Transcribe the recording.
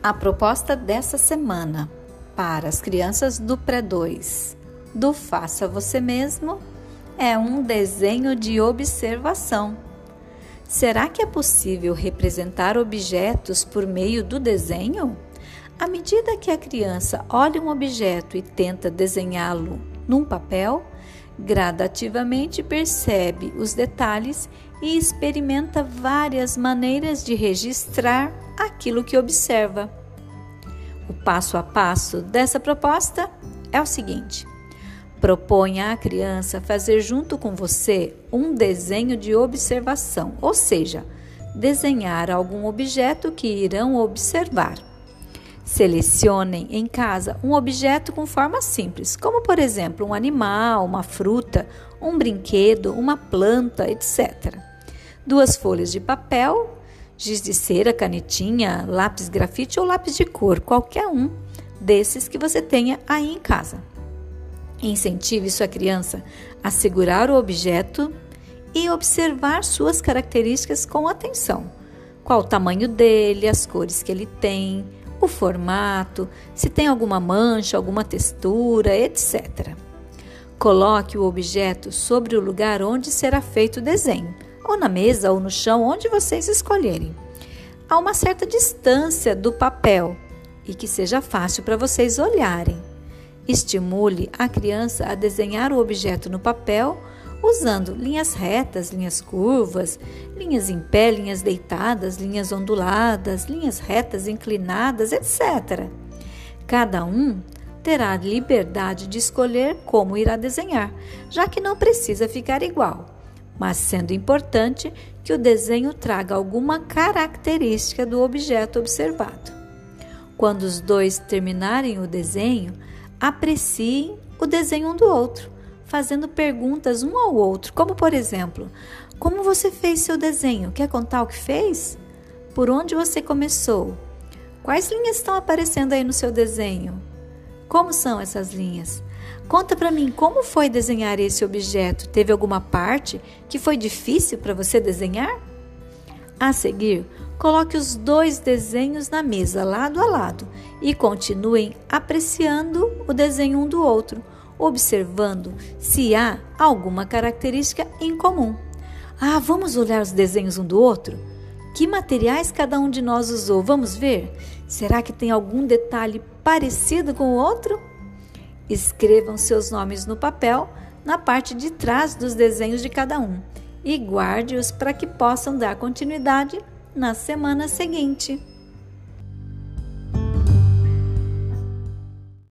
A proposta dessa semana para as crianças do pré-2 do Faça Você Mesmo é um desenho de observação. Será que é possível representar objetos por meio do desenho? À medida que a criança olha um objeto e tenta desenhá-lo num papel, gradativamente percebe os detalhes e experimenta várias maneiras de registrar aquilo que observa. O passo a passo dessa proposta é o seguinte: proponha à criança fazer junto com você um desenho de observação, ou seja, desenhar algum objeto que irão observar. Selecionem em casa um objeto com forma simples, como por exemplo um animal, uma fruta, um brinquedo, uma planta, etc. Duas folhas de papel giz de cera, canetinha, lápis grafite ou lápis de cor, qualquer um desses que você tenha aí em casa. Incentive sua criança a segurar o objeto e observar suas características com atenção. Qual o tamanho dele, as cores que ele tem, o formato, se tem alguma mancha, alguma textura, etc. Coloque o objeto sobre o lugar onde será feito o desenho ou na mesa ou no chão, onde vocês escolherem, a uma certa distância do papel e que seja fácil para vocês olharem. Estimule a criança a desenhar o objeto no papel usando linhas retas, linhas curvas, linhas em pé, linhas deitadas, linhas onduladas, linhas retas, inclinadas, etc. Cada um terá liberdade de escolher como irá desenhar, já que não precisa ficar igual mas sendo importante que o desenho traga alguma característica do objeto observado. Quando os dois terminarem o desenho, apreciem o desenho um do outro, fazendo perguntas um ao outro, como por exemplo: Como você fez seu desenho? Quer contar o que fez? Por onde você começou? Quais linhas estão aparecendo aí no seu desenho? Como são essas linhas? Conta para mim como foi desenhar esse objeto. Teve alguma parte que foi difícil para você desenhar? A seguir, coloque os dois desenhos na mesa lado a lado e continuem apreciando o desenho um do outro, observando se há alguma característica em comum. Ah, vamos olhar os desenhos um do outro? Que materiais cada um de nós usou? Vamos ver? Será que tem algum detalhe parecido com o outro? Escrevam seus nomes no papel na parte de trás dos desenhos de cada um e guarde-os para que possam dar continuidade na semana seguinte.